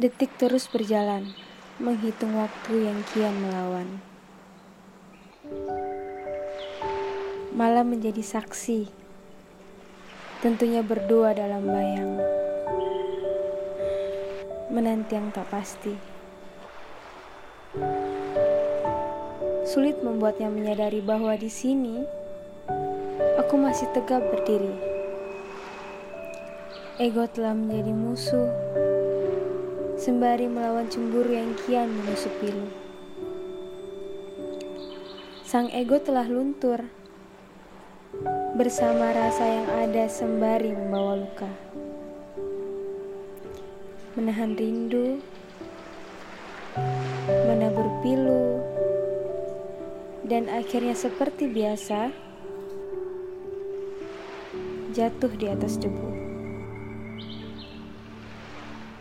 Detik terus berjalan, menghitung waktu yang kian melawan. Malam menjadi saksi, tentunya berdua dalam bayang. Menanti yang tak pasti. Sulit membuatnya menyadari bahwa di sini aku masih tegap berdiri. Ego telah menjadi musuh sembari melawan cemburu yang kian menusuk pilu. Sang ego telah luntur bersama rasa yang ada sembari membawa luka. Menahan rindu, menabur pilu, dan akhirnya seperti biasa jatuh di atas debu.